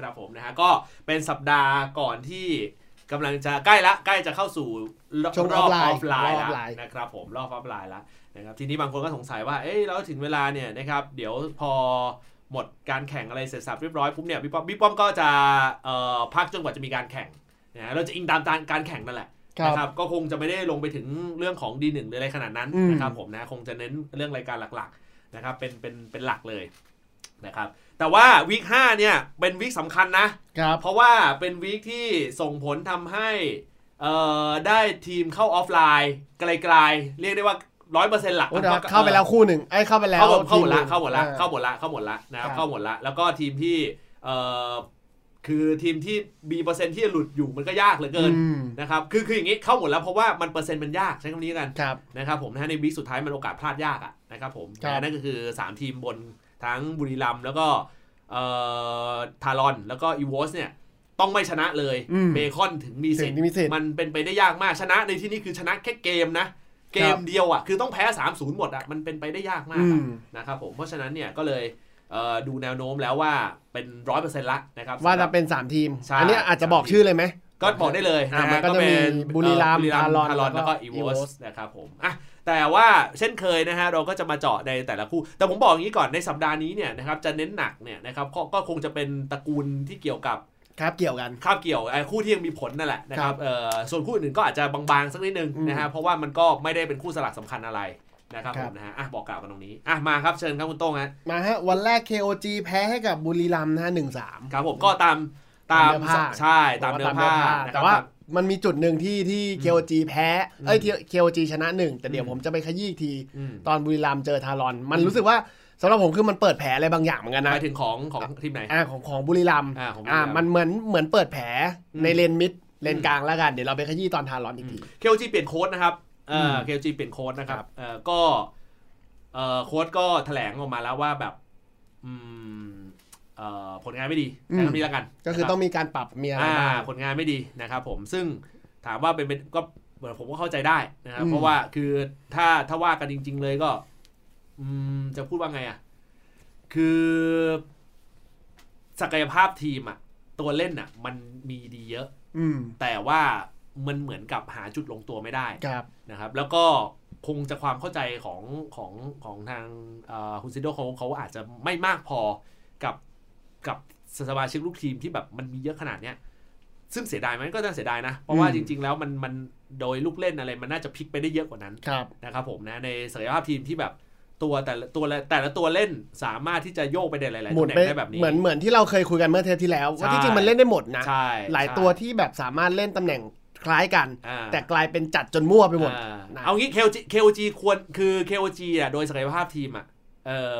นะครับผมนะฮะก็เป็นสัปดาห์ก่อนที่กำลังจะใกล้ละใกล้จะเข้าสู่รอบช่วงรอบออออฟฟไลไลน์น์รอบแล้วไลน์นะครับผมรอบออฟไลน์แล้วนะครับทีนี้บางคนก็สงสัยว่าเอ้ยแล้วถึงเวลาเนี่ยนะครับเดี๋ยวพอหมดการแข่งอะไรเสร็จสับเรียบร้อยปุ๊บเนี่ยบิ๊กป้อมบิ๊กป้อมก็จะเอ่อพักจนกว่าจะมีการแข่งนะฮะเราจะอิงตามการแข่งนั่นแหละครับนะครับก็คงจะไม่ได้ลงไปถึงเรื่องของ D1 หรืออะไรขนาดนั้นอืมนะครับผมนะคงจะเน้นเรื่องรายการหลักๆนะครับเป็นเป็นเป็นหลักเลย นะครับแต่ว่า week 5เนี่ยเป็น week สำคัญนะครับเพราะว่าเป็น week ที่ส่งผลทำให้เอ่อได้ทีมเข้าออฟไลน์ไกลๆ เรียกได้ว่าร้อยเปอร์เซ็นต์หลักโอ้เดี๋ยวเข้าไปแล้วคู่หนึ่งไอ้ยเข้าไปแล้วเข้าหมดเข้าหมดละทีนึ่งเข้าหมดละอ่เข้าหมดละเข้าหมดละนะครับครับเข้าหมดละแล้วก็ทีมที่เอ่อคือทีมที่มีเปอร์เซ็นต์ที่จะหลุดอยู่มันก็ยากเหลือเกินอืมนะครับคือคืออย่างนี้เข้าหมดแล้วเพราะว่ามันเปอร์เซ็นต์มันยากใช้คำนี้กันครับนะครับผมนะฮะใน week สุดท้ายมันโอกาสพลาดยากอะนะครับผมครับนะนั่นก็คือ 3 ทีมบน ทั้งบุรีรัมย์แล้วก็เอ่อทารอนแล้วก็อีวอสเนี่ยต้องไม่ชนะเลยอืมเบคอนถึงมีถึสิทงธิ์ที่มีสิทธิ์มันเป็นไปได้ยากมากชนะในที่นี้คือชนะแค่เกมนะ เกครัมบเดียวอะคือต้องแพ้3-0หมดอะมันเป็นไปได้ยากมากอือะมนะครับผมเพราะฉะนั้นเนี่ยก็เลยเอ่อดูแนวโน้มแล้วว่าเป็นร้อยเปอร์เซ็นต์ละนะครับว่าสำหจะรับเป็น 3 ทีมใช่อันเนี้ยอาจจะบอกสามทีมชื่อเลยไหมก็บอกได้เลยอะนะมัฮะนก็จะมีเป็นบุรีรัมย์เอ่อทารอนทารอนแล้แล้ววก็ก็อีวอ EVOS สนะครับผมอะ แต่ว่าเช่นเคยนะฮะเราก็จะมาเจาะในแต่ละคู่ แต่ผมบอกอย่างนี้ก่อนในสัปดาห์นี้เนี่ยนะครับจะเน้นหนักเนี่ยนะครับก็ก็คงจะเป็นตระกูลที่เกี่ยวกับครับเกี่ยวกันคาบเกี่ยวไอ้คู่ที่ยังมีผลนั่นแหละนะคครัรับบเอ่อส่วนคู่อื่นก็อาจจะบางๆสักนิดนึงอืมนะฮะเพราะว่ามันก็ไม่ได้เป็นคู่สลักสำคัญอะไรนะครับคผรับมนะฮะอะบอกกล่าวกันตรงนี้อะมาครับเชิญครับคุณโต้งฮะมาฮะวันแรก KOG แพ้ให้กับบุรีรัมย์นะฮะหนึ่งสามครับผมก็ตามตามตามเนื้อผ้าใช่ตามเนื้อผ้านะคแต่รับว่า มันมีจุดหนึ่งที่ที่ KOG แพ้เอ้ยอืม KOG ชนะหนึ่งแต่เดี๋ยวอืมผมจะไปขยี้อีกทีอืมตอนบุรีรัมย์เจอทารอน มันรู้สึกว่าสำหรับผมคือมันเปิดแผลอะไรบางอย่างเหมือนกันหนะมายถึงของของทีมไหนอ่าของของบุรีรัมย์อ่าของบุรีอ่ารัมย์มันเหมือนเหมือนเปิดแผลอืมในเลนมิดเลนกลางแล้วกันเดี๋ยวเราไปขยี้ตอนทารอนอีกทีเคลจีเปลี่ยนโค้ดนะครับเออมเคลจีเปลี่ยนโค้ดนะครับครับเออก็เออโค้ดก็แถลงออกมาแล้วว่าแบบ อืมเออ ผลงานไม่ดีใช้คำนี้แล้วกัน ก็คือต้องมีการปรับมีอะไรอ่าบ้างผลงานไม่ดีนะครับผมซึ่งถามว่าเป็นเป็นก็เหมือนผมก็เข้าใจได้นะครับอืมเพราะว่าคือถ้าถ้าว่ากันจริง ๆ เลยก็อืมจะพูดว่าไงอะ คือศักยภาพทีมอะ ตัวเล่นอะ มันมีดีเยอะอืมแต่ว่ามันเหมือนกับหาจุดลงตัวไม่ได้ครับนะครับ แล้วก็คงจะความเข้าใจของของของทางเอ่อคุณซิโดเขาเขาอาจจะไม่มากพอกับ กับสมาชิกลูกทีมที่แบบมันมีเยอะขนาดเนี้ยซึ่งเสียดายไหมก็น่าเสียดายนะ เพราะว่าอืมจริง ๆ แล้วมันมันโดยลูกเล่นอะไรมันน่าจะพลิกไปได้เยอะกว่านั้นครับนะครับผมนะในศักยภาพทีมที่แบบตัวแต่ละตัวละแต่ละตัวเล่นสามารถที่จะโยกไปได้หลายๆหมุตำนแหน่ไปงได้แบบนี้เหมือนเหมือนที่เราเคยคุยกันเมื่อเทปที่แล้วว่าใช่ที่จริงมันเล่นได้หมดนะใช่หลายใช่ตัวที่แบบสามารถเล่นตำแหน่งคล้ายกันอ่าแต่กลายเป็นจัดจนมั่วไปหมดอ่านะเอางี้ KOG KOG ควรคือ KOG อะโดยศักยภาพทีมอะเออ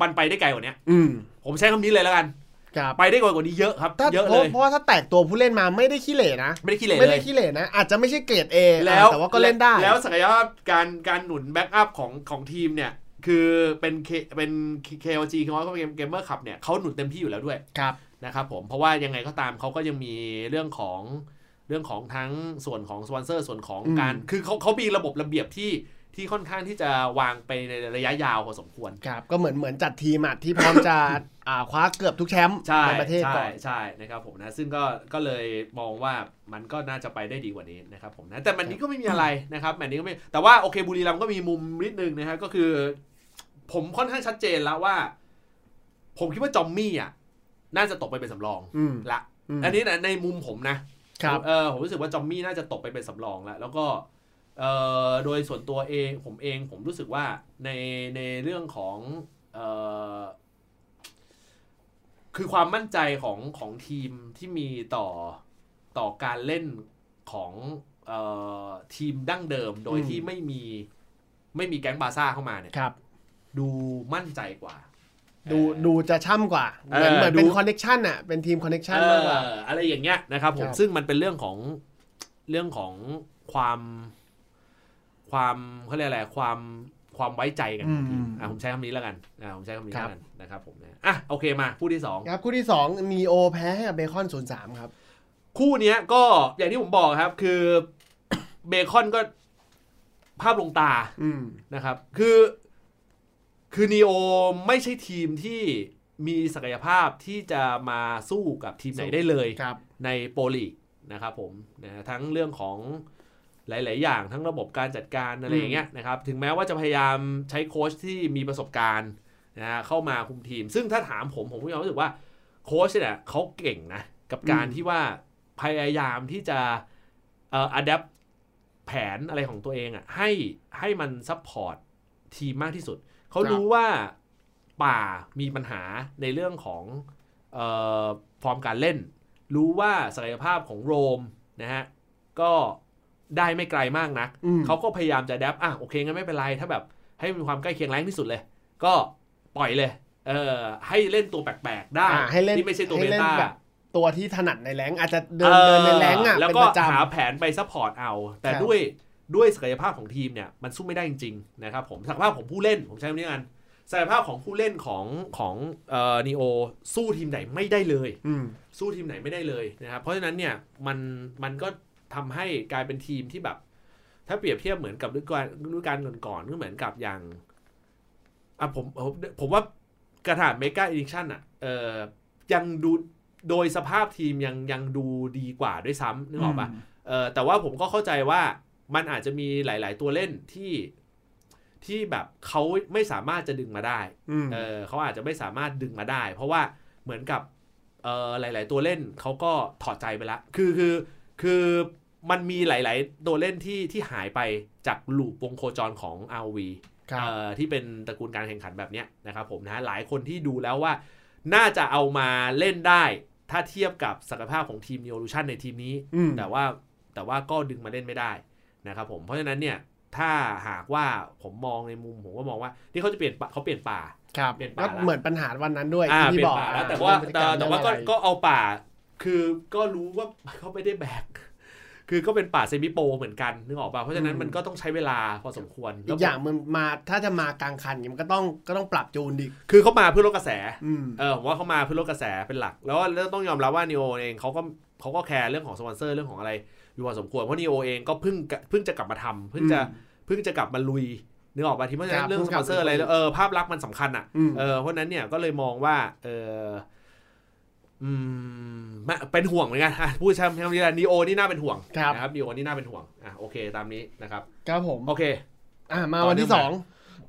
มันไปได้ไกลกว่านี้อืมผมใช้คำนี้เลยแล้วกันครับไปได้ไกลกว่านี้เยอะครับถ้าเยอะเพราะเพราะว่าถ้าแตกตัวผู้เล่นมาไม่ได้ขี้เหร่นะไม่ได้ขี้เหร่ไม่ได้ขี้เหร่เลยนะอาจจะไม่ใช่เกรด A แล้วแต่ว่าก็เล่นได้ แล้วศักยภาพการการหนุน backup ของของทีมเนี่ยคือเป็นเคเป็น KOG คือว่า King of Gamers Club เนี่ยเขาหนุนเต็มที่อยู่แล้วด้วยครับนะครับผมเพราะว่ายังไงก็ตามเขาก็ยังมีเรื่องของเรื่องของทั้งส่วนของสปอนเซอร์ส่วนของอืมการ คือเขาเขามีระบบระเบียบที่ ที่ค่อนข้างที่จะวางไปในระยะยาวพอสมควรครับก็เหมือนเหมือนจัดทีมอะที่พร้อมจะอ่าคว้าเกือบทุกแชมป์ใช่ในประเทศก่ใช่อนใช่นะครับผมนะซึ่งก็ก็เลยมองว่ามันก็น่าจะไปได้ดีกว่านี้นะครับผมนะแต่แมตช์นี้ก็ไม่มีอะไรนะครับแมตช์นี้ก็ไม่แต่ว่าโอเคบุรีรัมย์ก็มีมุมนิดนึงนะครับก็คือ ผมค่อนข้างชัดเจนแล้วว่า ผมคิดว่าจอมมี่อะน่าจะตกไปเป็นสำรองอืมละมอันนี้นะในมุมผมนะครับเออผมรู้สึกว่าจอมมี่น่าจะตกไปเป็นสำรองแล้วแล้วก็เออ โดยส่วนตัวเองผมเองผมรู้สึกว่าในในเรื่องของเออคือความมั่นใจของของทีมที่มีต่อต่อการเล่นของเออทีมดั้งเดิมโดยอืมที่ไม่มีไม่มีแก๊งบาซ่าเข้ามาเนี่ยครับดูมั่นใจกว่า ดูเออดูจะช่ำกว่า เหมือนเออเหมือนเป็นดู connection อะเป็นทีม connection มากกว่าเอออะไรอย่างเงี้ยนะครับผมครับซึ่งมันเป็นเรื่องของเรื่องของความ ความเขาเรียกอะไรความความไว้ใจกันของทีมอะผมใช้คำนี้แล้วกันอะผมใช้คำนี้แล้วกันนะครับผมนะอะโอเคมาคู่ที่สองครับคู่ที่2นีโอแพ้ให้กับเบคอนศูนย์สามครับ คู่เนี้ยก็อย่างที่ผมบอกครับ คือเบคอนก็ภาพลงตาอืมนะครับ คือคือนีโอไม่ใช่ทีมที่มีศักยภาพที่จะมาสู้กับทีมไหนได้เลยครับใน Pro League นะครับผมนะทั้งเรื่องของ หลาย ๆ อย่างทั้งระบบการจัดการอะไรอย่างเงี้ยนะครับถึงแม้ว่าจะพยายามใช้โค้ชที่มีประสบการณ์นะฮะเข้ามาคุมทีม ซึ่งถ้าถามผมผมก็ยังรู้สึกว่าโค้ชเนี่ยเขาเก่งนะกับการอืมที่ว่าพยายามที่จะเอ่อ adapt แผนอะไรของตัวเองอะให้ให้มัน support ทีมมากที่สุด เขารู้ว่าป่ามีปัญหาในเรื่องของเอ่อฟอร์มการเล่น รู้ว่าศักยภาพของโรมนะฮะก็ ได้ไม่ไกลมากนักอืมเขาก็พยายามจะแดปอะโอเคงั้นไม่เป็นไรถ้าแบบให้มีความใกล้เคียงแรงที่สุดเลย ก็ปล่อยเลย เออให้เล่นตัวแปลกๆได้อ่าให้เล่นที่ไม่ใช่ตัวเบให้เล่นต้าแบบตัวที่ถนัดในแรงอาจจะเดินเดินในแรงอะแล้วเป็นก็ประจหาแผนไปซัพพอร์ตเอา แต่ครับด้วยด้วยศักยภาพของทีมเนี่ยมันสู้ไม่ได้จริงๆนะครับผมศักยภาพของผู้เล่นผมใช้คำนี้กันศักยภาพของผู้เล่นของของเอ่อ Neo สู้ทีมไหนไม่ได้เลยำอืมสู้ทีมไหนไม่ได้เลยนะครับเพราะฉะนั้นเนี่ยมันมันก็ ทำให้กลายเป็นทีมที่แบบ ถ้าเปรียบเทียบเหมือนกับฤดูกาลฤดูกาลก่อนๆก็เหมือนกับอย่างอะผมผมผมว่ากระถาง mega edition อะเออยังดูโดยสภาพทีมยังยังดูดีกว่าด้วยซ้ำนึกออกปะเออแต่ว่าผมก็เข้าใจว่ามันอาจจะมีหลาย ๆ ตัวเล่นที่ที่แบบเขาไม่สามารถจะดึงมาได้อืมเออเขาอาจจะไม่สามารถดึงมาได้ เพราะว่าเหมือนกับ เออหลาย ๆ ตัวเล่นเขาก็ถอดใจไปละ คือคือคือ มันมีหลาย ๆ ตัวเล่นที่ที่หายไปจากลูปวงโคจรของ RV ครับเอ่อที่เป็นตระกูลการแข่งขันแบบเนี้ยนะครับผมนะหลายคนที่ดูแล้วว่าน่าจะเอามาเล่นได้ ถ้าเทียบกับศักยภาพของทีม n e o l u t i o n ในทีมนี้อืมแต่ว่าแต่ว่าก็ดึงมาเล่นไม่ได้นะครับผมเพราะฉะนั้นเนี่ยถ้าหากว่าผมมองในมุมผมก็มองว่านี่เขาจะเปลี่ยนป่าเขาเปลี่ยนป่าครับเปลี่ยนป่าก็ละเหมือนปัญหาวันนั้นด้วยอ่าที่เปพี่ลี่ยบอกนป่าแล้วอ่แต่ว่าเรื่องพฤแต่กรรมแต่ว่าก็เรื่องอะไรก็เอาป่า คือก็รู้ว่าเขาไม่ได้แบก คือก็เป็นป่าเซมิโปรเหมือนกันนึกออกป่ะเพราะฉะนั้นมันก็ต้องใช้เวลาพอสมควรอีกอย่างมันมาถ้าจะมากลางคันเนี่ยมันก็ต้องก็ต้องปรับจูนดิคือเขามาเพื่อลดกระแสอืมเออผมว่าเขามาเพื่อลดกระแสเป็นหลัก แล้วแล้วต้องยอมรับว่า Neo เองเขาก็เขาก็แคร์เรื่องของสปอนเซอร์เรื่องของอะไรอยู่พอสมควรเพราะ Neo เองก็เพิ่งเพิ่งจะกลับมาทำเพิ่งจะเพิ่งจะกลับมาลุยนึกออกป่ะที่เพราะฉะนั้นเรื่องสปอนเซอร์อะไรเออภาพลักษณ์มันสำคัญอะอืมเออเพราะฉะนั้นเนี่ยก็เลยมองว่าเออ อืมไม่เป็นห่วงเหมือนกันอะพูดใช้คำนี้แหละ Neo นี่น่าเป็นห่วงครับนะครับ Neo นี่น่าเป็นห่วงอะโอเคตามนี้นะครับครับผมโอเคอะมาต่อวันที่เนื่สององ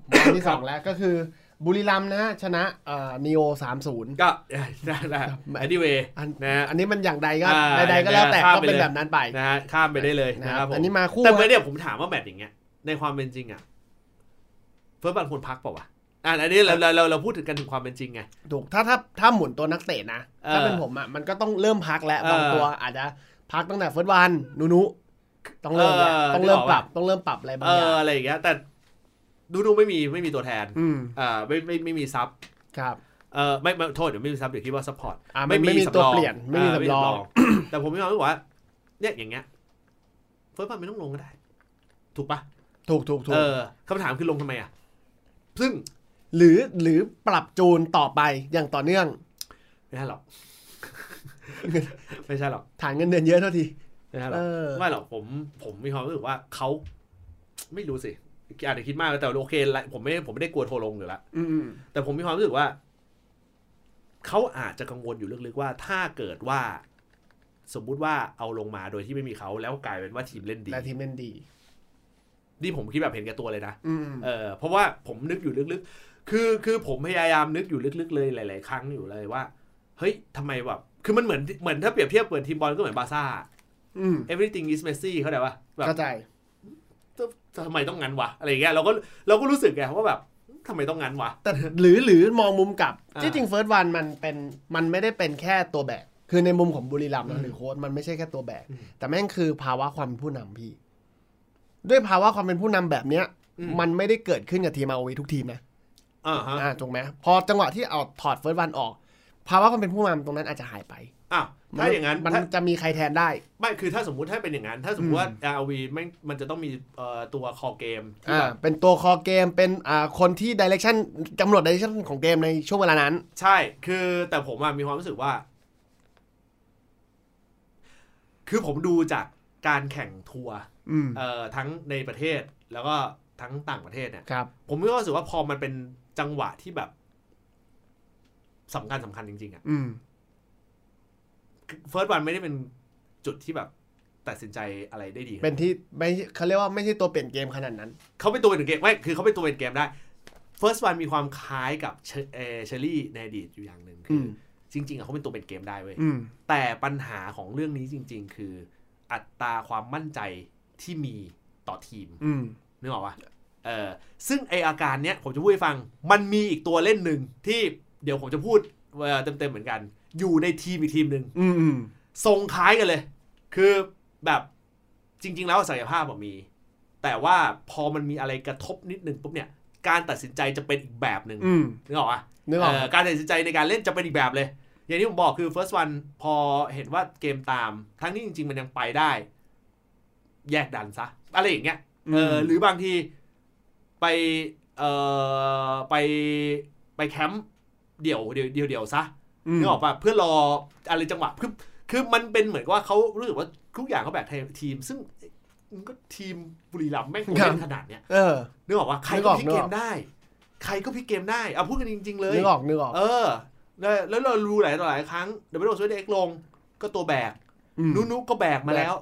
มาวันที่สองแล้วก็คือบุรีรัมย์นะฮะชนะเอ่อนีโอสามศูนย์ก็ได้ได้ anyway อันนะฮะอันนี้มันอย่างใดก็อ่าใดๆก็แล้วแต่ข้ามก็ไปเป็นเลยแบบนั้นไปนะฮะข้ามไปได้เลยนะนะคครัรับบผมอันนี้มาคู่แต่เมื่อเนี่ยผมถามว่าแมตช์อย่างเงี้ยในความเป็นจริงอะเฟิร์สบันควรพักเปล่าวะ อะอันนี้เราเราเราเราพูดถึงกันถึงความเป็นจริงไงถูกถ้าถ้าถ้าหมุนตัวนักเตะนะเออถ้าเป็นผมอะมันก็ต้องเริ่มพักแล้วเออบางตัวอาจจะพักตั้งแต่ FirstOne นูนูต้องเริ่มแล้วเออต้องเริ่มนึกออกปรับปะต้องเริ่มปรับอะไรบางเออย่างออะไรอย่างเงี้ยแต่ดูดูไม่มีไม่มีตัวแทนอืมอ่าไม่ไม่ไม่มี sub ครับเออไม่ไม่โทษเดี๋ยวไม่มี sub เดี๋ยวคิดว่า support อ่ามันไม่มีตัวเปลี่ยนไม่มีสำรอง แต่ผมมีความรู้สึกว่าเนี่ยอย่างเงี้ย FirstOne ไม่ต้องลงก็ได้ ถูกปะถูกถูกถูกเออคำถามคือลงทำไมอะซึ่ง หรือหรือปรับจูนต่อไปอย่างต่อเนื่อง ไม่ใช่หรอก ไม่ใช่หรอกฐานเงินเดือนเยอะเท่าทีไม่ใช่หรเออกอไม่หรอกผมผมมีความรู้สึกว่าเขาไม่รู้สิอาจจะคิดมากแต่โอเคละผมไม่ผมไม่ได้กลัวโทรลงอยู่แล้วอืมแต่ผมมีความรู้สึกว่าเขาอาจจะกังวลอยู่ลึกๆว่า ถ้าเกิดว่า สมมุติว่าเอาลงมาโดยที่ไม่มีเขาแล้วกลายเป็นว่าทีมเล่นดีและทีมเล่นดีนี่ผมคิดแบบเห็นแก่ตัวเลยนะอืมเออเพราะว่าผมนึกอยู่ลึกๆ คือคือผมพยายามนึกอยู่ลึกๆเลยหลาย ๆ ครั้งอยู่เลยว่า เฮ้ยทำไมแบบคือมันเหมือนเหมือนถ้าเปรียบเทียบเหมือนทีมบอลก็เหมือนบาร์ซ่าอืม everything is Messi เข้าใจปะแบบเข้าใจทำไมต้องงั้นวะอะไรอย่างเงี้ยเราก็เราก็รู้สึกไงว่าแบบทำไมต้องงั้นวะแต่หรือหรือมองมุมกลับอ่าที่จริง FirstOne มันเป็นมันไม่ได้เป็นแค่ตัวแบกคือในมุมของบุรีรัมย์อืมนะหรือโค้ชมันไม่ใช่แค่ตัวแบกอืมแต่แม่งคือภาวะความเป็นผู้นำพี่ ด้วยภาวะความเป็นผู้นำแบบเนี้ยอืมมันไม่ได้เกิดขึ้นกับทีมอาวีทุกทีมนะ อ่าฮะอ่าถูกไหมพอจังหวะที่เอาถอดเฟิร์สวันออก ภาวะความเป็นผู้นำตรงนั้นอาจจะหายไปอ้าวถ้าอย่างนั้นมันถ้าจะมีใครแทนได้ ไม่คือถ้าสมมุติถ้าเป็นอย่างนั้น ถ้าสมมติว่า RV ไม่มันจะต้องมีเอ่อตัวคอเกมที่อ่าแบบเป็นตัวคอเกมเป็นอ่าคนที่ดิเรกชันกำหนดดิเรกชันของเกมในช่วงเวลานั้น ใช่คือแต่ผมอะมีความรู้สึกว่า คือผมดูจากการแข่งทัวร์อืมเอ่อทั้งในประเทศแล้วก็ทั้งต่างประเทศเนี่ยครับผมก็รู้สึกว่าพอมันเป็น จังหวะที่แบบสำคัญสำคัญจริง ๆอะอืมเฟิร์สวันไม่ได้เป็นจุดที่แบบตัดสินใจอะไรได้ดีเป็นที่ไม่เขาเรียกว่าไม่ใช่ตัวเปลี่ยนเกมขนาดนั้น เขาเป็นตัวเป็นเกมไม่คือเขาเป็นตัวเป็นเกมได้ First One มีความคล้ายกับเชเอ่อเชอรี่ในอดีตอยู่อย่างหนึ่งคืออมจริง ๆอะเขาเป็นตัวเป็นเกมได้เว้ยอืมแต่ปัญหาของเรื่องนี้จริง ๆ คือ อัตราความมั่นใจที่มีต่อทีมอืมนึกออกปะ เออซึ่งไออาการเนี้ยผมจะพูดให้ฟัง มันมีอีกตัวเล่นหนึ่งที่เดี๋ยวผมจะพูดเต็มๆเหมือนกัน อยู่ในทีมอีกทีมหนึ่งอืมอืมทรงคล้ายกันเลย คือแบบจริง ๆ แล้วศักยภาพผมมี แต่ว่าพอมันมีอะไรกระทบนิดนึงปุ๊บเนี่ย การตัดสินใจจะเป็นอีกแบบหนึ่งอืมนึกออกปะนึกออกเการตัดสินใจในการเล่นจะเป็นอีกแบบเลย อย่างที่ผมบอกคือ first one พอเห็นว่าเกมตาม ทั้งที่จริง ๆ มันยังไปได้ แยกดันซะ อะไรอย่างเงี้ยเออหรือบางที ไปเอ่อไปไปแคมป์เดี่ยวเดี่ยวเดี่ยวเดี่ยวซะมนึกออกป่ะเพื่อรออะไรจังหวะคือคือมันเป็นเหมือนกับว่าเขารู้สึกว่าทุกอย่างเขาแบกทีม ซึ่งมันก็ทีมบุรีรัมย์แม่งเล่นขนาดเนี้ยเออนึกออกว่าใครนึกก็ออกพลิกนึกเกออกมได้ ใครก็พลิกเกมได้เอาพูดกันจริง ๆ เลยนึกออกนึกออกเออ แล้วแล้วเรารู้หลายต่อหลายครั้งเดี๋ยวไปโดนสวีเด็กลง ก็ตัวแบกมนุนุก็แบกมาแล้ว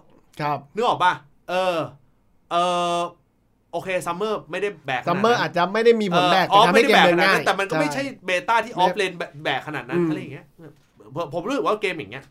ครับนึกออกป่ะเออ เออ โอเคซัมเมอร์ไม่ได้แบกขซันาดมนั้นเมอร์อาจจะไม่ได้มีผลแบกเออแต่ทำไม่ให้ได้เกมแบกเดินขนาดง่ายนั้นแต่มันก็ไม่ใช่เบต้าที่ออฟไม่เลนแบกขนาดนั้นอืมอะไรอย่างเงี้ยผมผมรู้สึกว่าเกมอย่างเงี้ย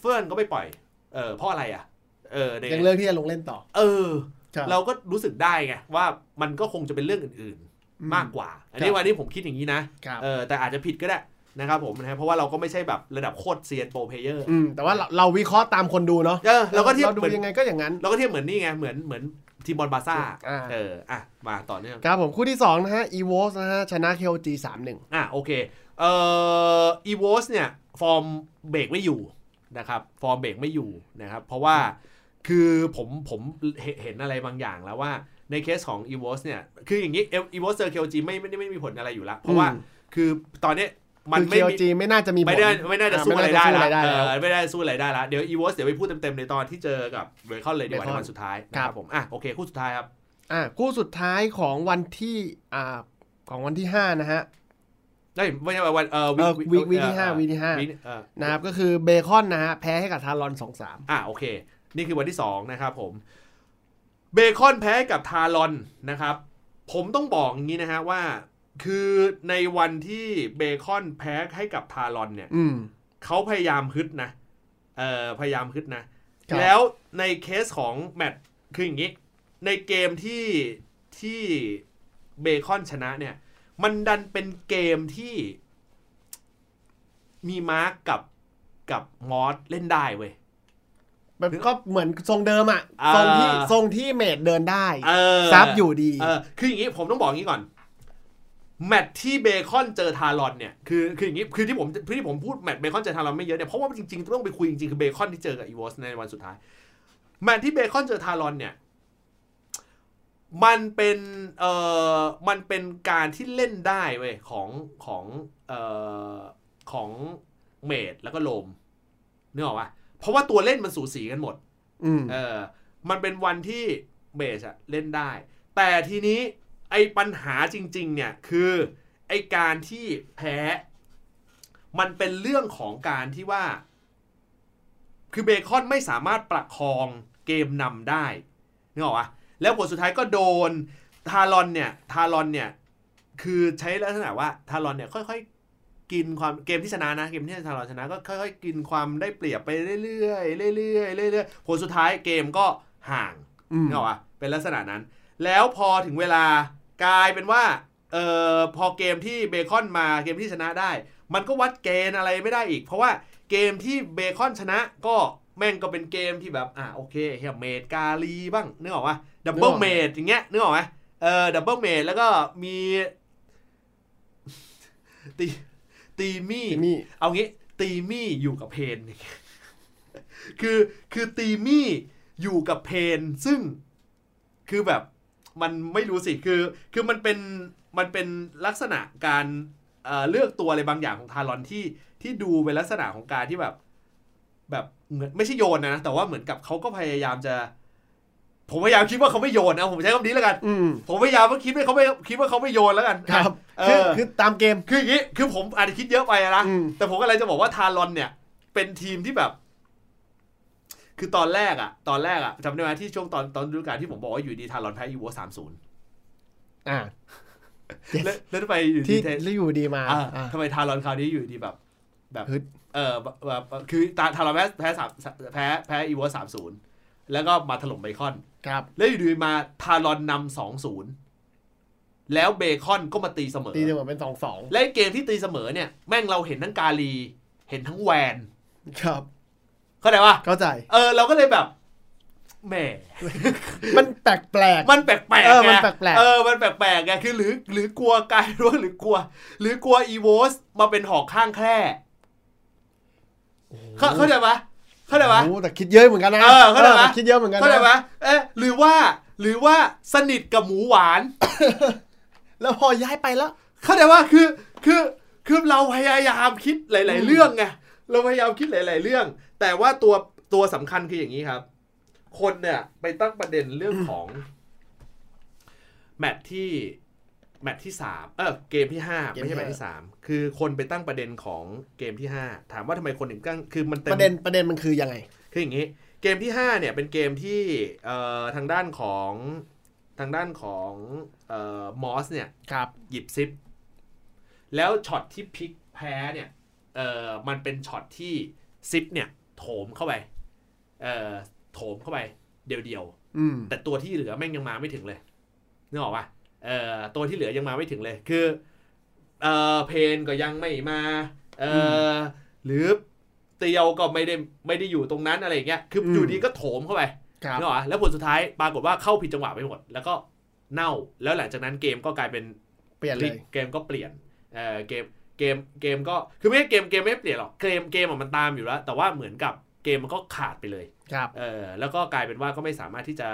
เฟื่อนก็ไม่ปล่อยเออเพราะอะไรอะเออในยังเลือกที่จะลงเล่นต่อ เออครับเราก็รู้สึกได้ไงว่ามันก็คงจะเป็นเรื่องอื่นๆ มากกว่า อันนี้ครับวันนี้ผมคิดอย่างนี้นะครับเออแต่อาจจะผิดก็ได้นะครับผมนะฮะเพราะว่าเราก็ไม่ใช่แบบระดับโคตรเซียน pro player อืมแต่ว่าเราเราวิเคราะห์ตามคนดูเนาะเออเราก็เทียบเราดูเหมือนยังไงก็อย่างนั้น เราก็เทียบเหมือนนี่ไงเหมือนเหมือน ทีมบอลบาร์ซ่าอ่าเอออะมาต่อเนื่องครับผมคู่ที่2นะฮะ e v o s นะฮะชนะ KOG 3-1อะโอเคเอ่อ EVOS เนี่ยฟอร์มเบรกไม่อยู่นะครับฟอร์มเบรกไม่อยู่นะครับเพราะว่าคือผมผมเห็นเห็นอะไรบางอย่างแล้วว่าในเคสของ e v o s เนี่ยคืออย่างนี้ e v o s เจอ KOG ไม่ไม่ได้ไม่มีผลอะไรอยู่แล้ว เพราะว่าอืมคือตอนเนี้ย มันคือไม่มี KOG ไม่น่าจะมีผลไม่ได้ไม่น่าจะสู้อะไรได้ม่ละน่าจะสู้อะไรได้เอแล้วอไม่ได้สู้อะไรได้ละเดี๋ยว e v o s เดี๋ยวไปพูดเต็มๆในตอนที่เจอกับเบคอนเลยดีกว่า Bacon ในวันสุดท้ายนะคครัรับบผมอะโอเคคู่สุดท้ายครับอะคู่สุดท้ายของวันที่อ่าของวันที่5นะฮะได้ยไม่ใช่วันเออเออ week week ที่เออห้า week ที่ห้า week เออนะครับก็คือเบคอนนะฮะแพ้ให้กับ Talon 2-3อะโอเค นี่คือวันที่2นะครับผมเบคอนแพ้กับ Talon นะครับ ผมต้องบอกอย่างนี้นะฮะว่า คือในวันที่เบคอนแพ้ให้กับ Talon เนี่ยอืมเขาพยายามฮึดนะเอ่อพยายามฮึดนะครับแล้วในเคสของแมตช์คืออย่างนี้ ในเกมที่ที่เบคอนชนะเนี่ย มันดันเป็นเกมที่มีมาร์กกับกับมอสเล่นได้เว้ยมันก็เหมือนทรงเดิมอะอ่าทรงที่ทรงที่ mage เดินได้เออซับอยู่ดีเออคืออย่างนี้ผมต้องบอกอย่างนี้ก่อน แมตช์ที่เบคอนเจอ Talon เนี่ยคือคืออย่างนี้คือที่ผมที่ผมพูดแมตช์เบคอนเจอ Talon ไม่เยอะเนี่ยเพราะว่าจริงๆต้องไปคุยจริงๆคือเบคอนที่เจอกับ EVOS ในวันสุดท้ายแมตช์ที่เบคอนเจอทารอนเนี่ยมันเป็นเอ่อมันเป็นการที่เล่นได้เว้ยของของเอ่อของเมดแล้วก็โลมนึกออกปะเพราะว่าตัวเล่นมันสูสีกันหมดอืมเออมันเป็นวันที่เบสอะเล่นได้ แต่ทีนี้ ไอ้ปัญหาจริง ๆ เนี่ย คือไอ้การที่แพ้ มันเป็นเรื่องของการที่ว่า คือเบคอนไม่สามารถประคองเกมนำได้นึกออกปะแล้วผลสุดท้ายก็โดนทารอนเนี่ยทารอนเนี่ย คือใช้ลักษณะว่าทารอนเนี่ยค่อยๆกินความเกมที่ชนะนะเกมที่ทารอนชนะก็ค่อยๆกินความได้เปรียบไปเรื่อยๆเรื่อยๆเรื่อยๆผลสุดท้ายเกมก็ห่างนึกออกปะเป็นลักษณะนั้น แล้วพอถึงเวลา กลายเป็นว่าเอ่อพอเกมที่เบคอนมาเกมที่ชนะได้ มันก็วัดเกณฑ์อะไรไม่ได้อีก เพราะว่าเกมที่เบคอนชนะก็แม่งก็เป็นเกมที่แบบอะโอเคเฮีย mage carry บ้างนึกออกปะ double mage อย่างเงี้ยนึกออกไหมเออ double mage แล้วก็มีตีตีมี่ทีนี่เอางี้ตีมี่อยู่กับเพนคือคือตีมี่อยู่กับเพนซึ่งคือแบบ มันไม่รู้สิคือ คือมันเป็นมันเป็นลักษณะการเอ่อเลือกตัวอะไรบางอย่างของทารอนที่ที่ดูเป็นลักษณะของการที่แบบ แบบเหมือนไม่ใช่โยนนะ แต่ว่าเหมือนกับเขาก็พยายามจะ ผมพยายามคิดว่าเขาไม่โยนนะผมใช้คำนี้แล้วกันอืมผมพยายามว่าคิดว่าเขาไม่คิดว่าเขาไม่โยนแล้วกันครับเอคืออคือตามเกมคืออย่างนี้คือผมอาจจะคิดเยอะไปนะอืมแต่ผมก็เลยจะบอกว่าทารอนเนี่ย เป็นทีมที่แบบ คือตอนแรกอะตอนแรกอะจำได้ไหมที่ช่วงตอนตอนฤดูกาลที่ผมบอกว่าอยู่ดีทารอนแพ้อีโวสามศูนย์อ่าแล้วแล้วทำไมอยู่ดีที่เทที่อยู่ดีมาอ่าอ่าทำไมทารอนคราวนี้อยู่ดีแบบ แบบฮึดเออแบบแบบแบบคือตาทารอนแพ้แพ้สามแพ้แพ้อีโวสามศูนย์แล้วก็มาถล่มเบคอน ครับ แล้วอยู่ดีมาทารอนนำสองศูนย์แล้วเบคอนก็มาตีเสมอ ตีเสมอเป็นสองสองและไอ้เกมที่ตีเสมอเนี่ย แม่งเราเห็นทั้งกาลี เห็นทั้งแวน ครับ เข้าใจปะเข้าใจ เออเราก็เลยแบบแหมมันแปลกแปลกมันแปลกๆเออมันไงแปลกๆเออมันแปลกๆไงคือหรือหรือกลัวกายรู้หรือกลัว หรือกลัวอีโวสมาเป็นหอกข้างแคร่เข้าเข้าใจปะเข้าใจปะโอ้แต่คิดเยอะเหมือนกันนะเออเข้าใจปะแต่คิดเยอะเหมือนกันเข้าใจนะปะเอ๊ะหรือว่า หรือว่าสนิทกับหมูหวาน แล้วพอย้ายไปแล้ว เข้าใจว่าคือคือคือเราพยายามคิดหลาย ๆ เรื่องไงเราพยายามคิดหลาย ๆ เรื่อง แต่ว่าตัวตัวสำคัญคืออย่างนี้ครับ คนเนี่ยไปตั้งประเด็นเรื่องของ แมตช์ที่แมตช์ที่สามเออเกมที่ห้าเกมที่ไม่ใช่แมตช์ที่สามคือคนไปตั้งประเด็นของเกมที่ห้าถามว่าทำไมคนถึงตั้งคือมันเต็มประเด็นประเด็นมันคือยังไง คืออย่างนี้ เกมที่5เนี่ยเป็นเกมที่เอ่อทางด้านของทางด้านของเอ่อมอสเนี่ยครับหยิบซิป แล้วช็อตที่พลิกแพ้เนี่ยเอ่อมันเป็นช็อตที่ซิปเนี่ยโถมเข้าไป เอ่อโถมเข้าไป เดียวอืมๆแต่ตัวที่เหลือแม่งยังมาไม่ถึงเลยนึกออกปะเอ่อตัวที่เหลือยังมาไม่ถึงเลย คือ เอ่อเพนก็ยังไม่มา เอ่ออหรือเตียวก็ไม่ได้ไม่ได้อยู่ตรงนั้นอะไรอย่างเงี้ย คืออมอยู่ดีก็โถมเข้าไปครับนึกออกปะแล้วผลสุดท้ายปรากฏว่าเข้าผิดจังหวะไปหมด แล้วก็เน่า แล้วหลังจากนั้นเกมก็กลายเป็น เปลี่ยนเลย เกมก็เปลี่ยน เอ่อเกม เกมเกมก็คือไม่ใช่เกมเกมไม่เปลี่ยนหรอกเกมเกมอะมันตามอยู่แล้ว แต่ว่าเหมือนกับเกมมันก็ขาดไปเลยครับเออแล้วก็กลายเป็นว่าก็ไม่สามารถที่จะ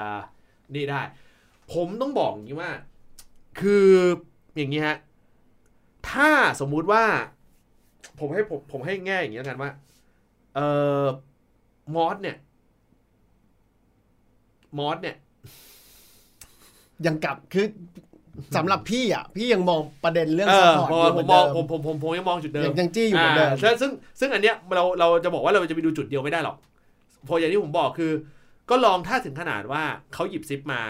นี่ได้ ผมต้องบอกอย่างนี้ว่า คืออย่างนี้ฮะถ้าสมมุติว่า ผมให้ผมผมให้แง่อย่างนี้แล้วกันว่าเอ่อมอสเนี่ยมอสเนี่ยยังกลับคือ สำหรับพี่อะพี่ยังมองประเด็นเรื่องเอซัพอพอร์ตผมอยู่เหผมืมอนมองเดิมผมผมผมผมยังมองจุดเดิยัมงยังจี้อยู่เหมือนเดิมอ่าซึ่งซึ่งอันเนี้ยเราเราจะบอกว่าเราจะไปดูจุดเดียวไม่ได้หรอกเพราะอย่างที่ผมบอกคือ ก็ลองถ้าถึงขนาดว่าเขาหยิบซิปมา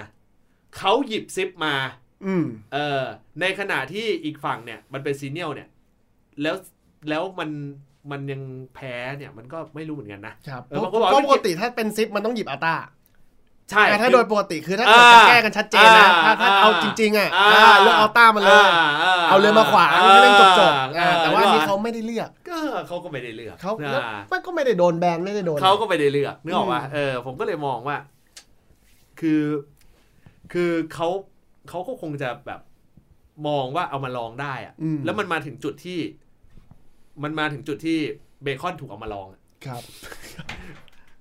เขาหยิบซิปมา อืมเออ ในขณะที่อีกฝั่งเนี่ย มันเป็นซีเนียลเนี่ย แล้วแล้วมันมันยังแพ้เนี่ย มันก็ไม่รู้เหมือนกันนะครับเออเพบาราะงคนบอกเพราะว่าปกติถ้าเป็นซิปมันต้องหยิบอัลต้า ใช่แต่ถ้าคือโดยปกติคือถ้าเกิดจะแก้กันชัดเจนนะอ่าถ้าถ้าเอาจริงๆอะอ่าอ่าเลือกอัลต้ามาเลยเอาเรือมาขวางให้แม่งจบจบๆอ่าแต่ว่าอันนี้เขาไม่ได้เลือกก็เขาก็ไม่ได้เลือกเขาอ่แล้วมันก็ไม่ได้โดนแบนไม่ได้โดนเขาก็ไม่ได้เลือกนึกออกว่าอืมเออผมก็เลยมองว่า คือ คือเขาเขาก็คงจะแบบมองว่าเอามาลองได้อะอืมแล้วมันมาถึงจุดที่ มันมาถึงจุดที่เบคอนถูกเอามาลองอะครับ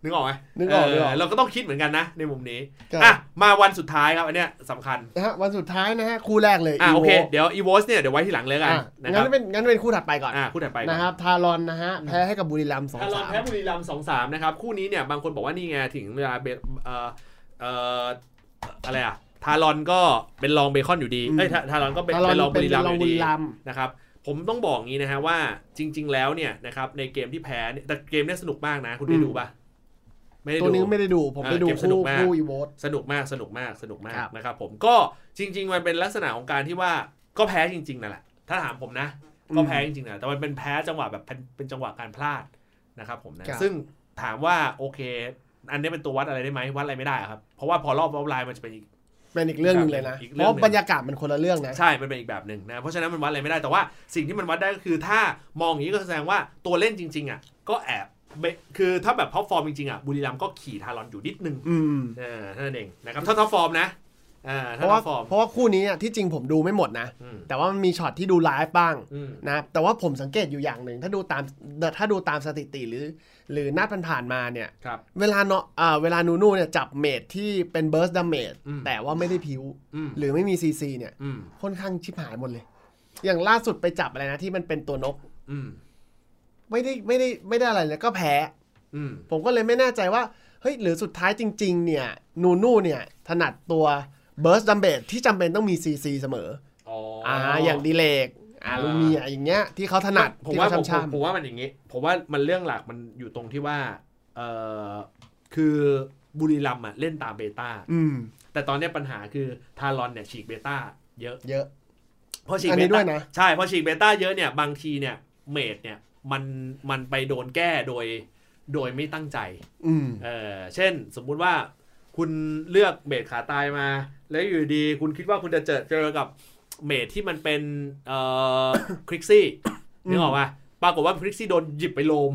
นึกออกไหมนึกออกนึกออกเราก็ต้องคิดเหมือนกันนะ ในมุมนี้ครับอะมาวันสุดท้ายครับอันเนี้ยสำคัญนะฮะวันสุดท้ายนะฮะคู่แรกเลยอะ EVOS โอเคเดี๋ยว EVOS เนี่ยเดี๋ยวไว้ที่หลังเลยกันอะนะคงั้รับนเป็นงั้นเป็นคู่ถัดไปก่อนอะคู่ถัดไปก่อนนะครับทารอนนะฮะแพ้ให้กับบุรีรัมย์สองทารอนสามแพ้บุรีรัมย์สองสามนะครับคู่นี้เนี่ยบางคนบอกว่านี่ไงถึงเวลาเบเอ่อเอ่ออะไรอะทารอนก็เป็นรองเบคอนอยู่ดีเอ้ยทาทารอนก็เป็นทารอนเป็นรองบุเป็นรีรัมย์รอองยู่บุดีรีรัมย์นะครับผมต้องบอกงี้นะฮะว่าจริง ๆ แล้วเนี่ยนะครับในเกมที่แพ้เนี่ยแต่เกมเนี่ยสนุกมากนะคุณได้ดูป่ะ ไม่ได้ตัวดูนี้ไม่ได้ดูผมเออไปดูเกมสนุคู่กมากคู่อีโวตสนุกมากสนุกมากสนุกมากครับนะครับผมก็จริง ๆ มันเป็นลักษณะของการที่ว่าก็แพ้จริงๆนั่นแหละถ้าถามผมนะ ก็แพ้จริงๆนะแต่มันเป็นแพ้จังหวะแบบเป็นเป็นจังหวะการพลาดนะครับผมนะครับซึ่งถามว่าโอเค อันนี้เป็นตัววัดอะไรได้ไหมวัดอะไรไม่ได้อะครับเพราะว่าพอรอบรอบไลน์มันจะเป็นอีกเป็นอีกเรื่องหนึงเลยนะอีกเพเรื่องราะหนึ่งบรรยากาศมันคนละเรื่องนะใช่มันเป็นอีกแบบหนึ่งนะเพราะฉะนั้นมันวัดอะไรไม่ได้แต่ว่าสิ่งที่มันวัดได้ก็คือถ้ามองอย่างนี้ก็แสดงว่าตัวเล่นจริง ๆอะก็แอบเบ คือถ้าแบบ top form จริงๆอะบุรีรัมย์ก็ขี่ทารอนอยู่นิดนึงอืมเออเท่านั้นเองนะครับถ้า top form นะอ่าเพราะว่าถ้า top form เพราะว่าคู่นี้อะที่จริงผมดูไม่หมดนะ อืม แต่ว่ามันมีช็อตที่ดูไลฟ์บ้างอืม นะแต่ว่าผมสังเกตอยู่อย่างหนึ่งถ้าดูตามถ้าดูตามสถิติหรือ หรือนัดผ่านๆมาเนี่ย ครับ เวลาเนาะอ่าเวลานูนูเนี่ยจับ mage ที่เป็น burst damage อืม แต่ว่าไม่ได้พิว อืมหรือไม่มีซีซีเนี่ย อืมค่อนข้างชิบหายหมดเลย อย่างล่าสุดไปจับอะไรนะที่มันเป็นตัวนก อืม ไม่ได้ไม่ได้ไม่ได้อะไรเลยก็แพ้อืมผมก็เลยไม่แน่ใจว่าเฮ้ยหรือสุดท้ายจริง ๆ เนี่ย นูนูเนี่ย ถนัดตัวเบิร์สดัมเบลที่จำเป็นต้องมีซีซีเสมออ๋ออ่าอย่างดีเลกอาลูเมียอย่างเงี้ยที่เขาถนัดผมที่ว่าเขาผมช่ำผมๆผมว่ามันอย่างงี้ ผมว่ามันเรื่องหลักมันอยู่ตรงที่ว่าเออคือบุรีรัมย์อะเล่นตาม meta อืมแต่ตอนเนี้ยปัญหาคือทารอนเนี่ยฉีก meta เยอะ เยอะพอฉีก meta อันนี้ด้วยนะใช่พอฉีก meta เยอะเนี่ยบางทีเนี่ย mage เนี่ย มันมันไปโดนแก้โดยโดยไม่ตั้งใจอืมเออเช่นสมมุติว่าคุณเลือก mage ขาตายมา แล้วอยู่ดีคุณคิดว่าคุณจะเจอเจอกับ mage ที่มันเป็นเอ่อคริกซี่นึกออกปะปรากฏว่าคริกซี่โดนหยิบไป roam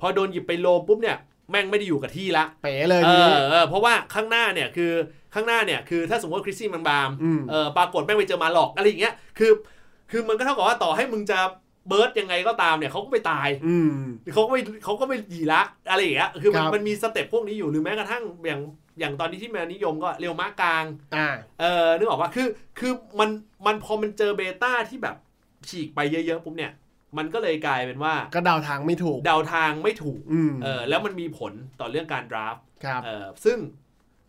พอโดนหยิบไป roam ปุ๊บเนี่ยแม่งไม่ได้อยู่กับที่ละเป๋เลยเอทีนี้อเออเพราะว่าข้างหน้าเนี่ยคือข้างหน้าเนี่ยคือถ้าสมมติว่าคริกซี่มันบามอืมเออปรากฏแม่งไปเจอมาลอคอะไรอย่างเงี้ยคือ คือมันก็เท่ากับว่าต่อให้มึงจะ burst ยังไงก็ตามเนี่ยเขาก็ไปตายอืมเขาก็ไม่เขาก็ไม่ดีละอะไรอย่างเงี้ยคือมันครับ มันมี step พวกนี้อยู่หรือแม้กระทั่งอย่างอย่างตอนนี้ที่แม่งนิยมก็เรียวม้ากลาง อ่า เออนึกออกว่าคือคือมันมันพอมันเจอ meta ที่แบบฉีกไปเยอะๆปุ๊บเนี่ย มันก็เลยกลายเป็นว่าก็เดาทางไม่ถูก เดาทางไม่ถูกอืมเออแล้วมันมีผลต่อเรื่องการ draft ครับ เออซึ่ง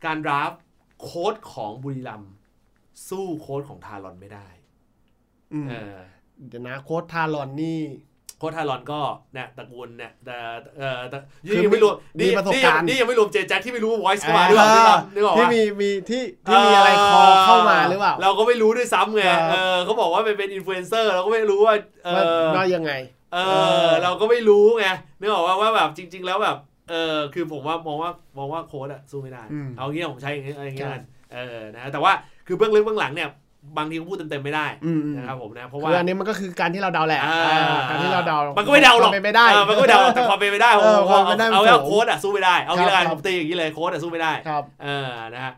การ draft โค้ชของบุรีรัมย์สู้โค้ชของทารอนไม่ได้อืมเออ เดี๋ยวนะโค้ชทารอนนี่โค้ชทารอนก็เนี่ยตระกูลเนี่ยแต่เออแต่คืนี่อยังไม่รวมมีนี่ประสบนี่การณ์นี่ยังไม่รวมเจแจ็คที่ไม่รู้ว่า voice เข้ามาด้วยเปล่านึกออกที่ปะมีมีที่ที่มีอะไร call เข้ามาหรือเปล่าเราก็ไม่รู้ด้วยซ้ำไงครับเออเขาบอกว่าเป็นเป็นอินฟลูเอนเซอร์เราก็ไม่รู้ว่าเอว่าอว่ายังไงเอเอออเราก็ไม่รู้ไงนึกออกว่าว่าแบบจริง ๆ แล้วแบบเออคือผมว่ามองว่ามองว่าโค้ชอะสู้ไม่ได้อืมเอางี้ผมใช้อย่างงี้อะไรอย่างเงี้ยครับกันเออนะแต่ว่าคือเบื้องลึกเบื้องหลังเนี่ย บางทีก็พูดเต็มๆไม่ได้อืมอืมนะครับผมนะเพราะคืว่าออันนี้มันก็คือการที่เราเดาแหละอ่าอ่าการที่เราเดามัมันก็ไม่เดาหรอกไม่ได้เออมันก็ไม่เดาหรอกแต่ความเป็นไปได้ผมเออผมความเป็นไปได้เอามันเอาสูงโค้ชอะสู้ไม่ได้เอางี้ละกันครับผมตีอย่างนี้เลยโค้ชอะสู้ไม่ได้ครับเออนะฮะ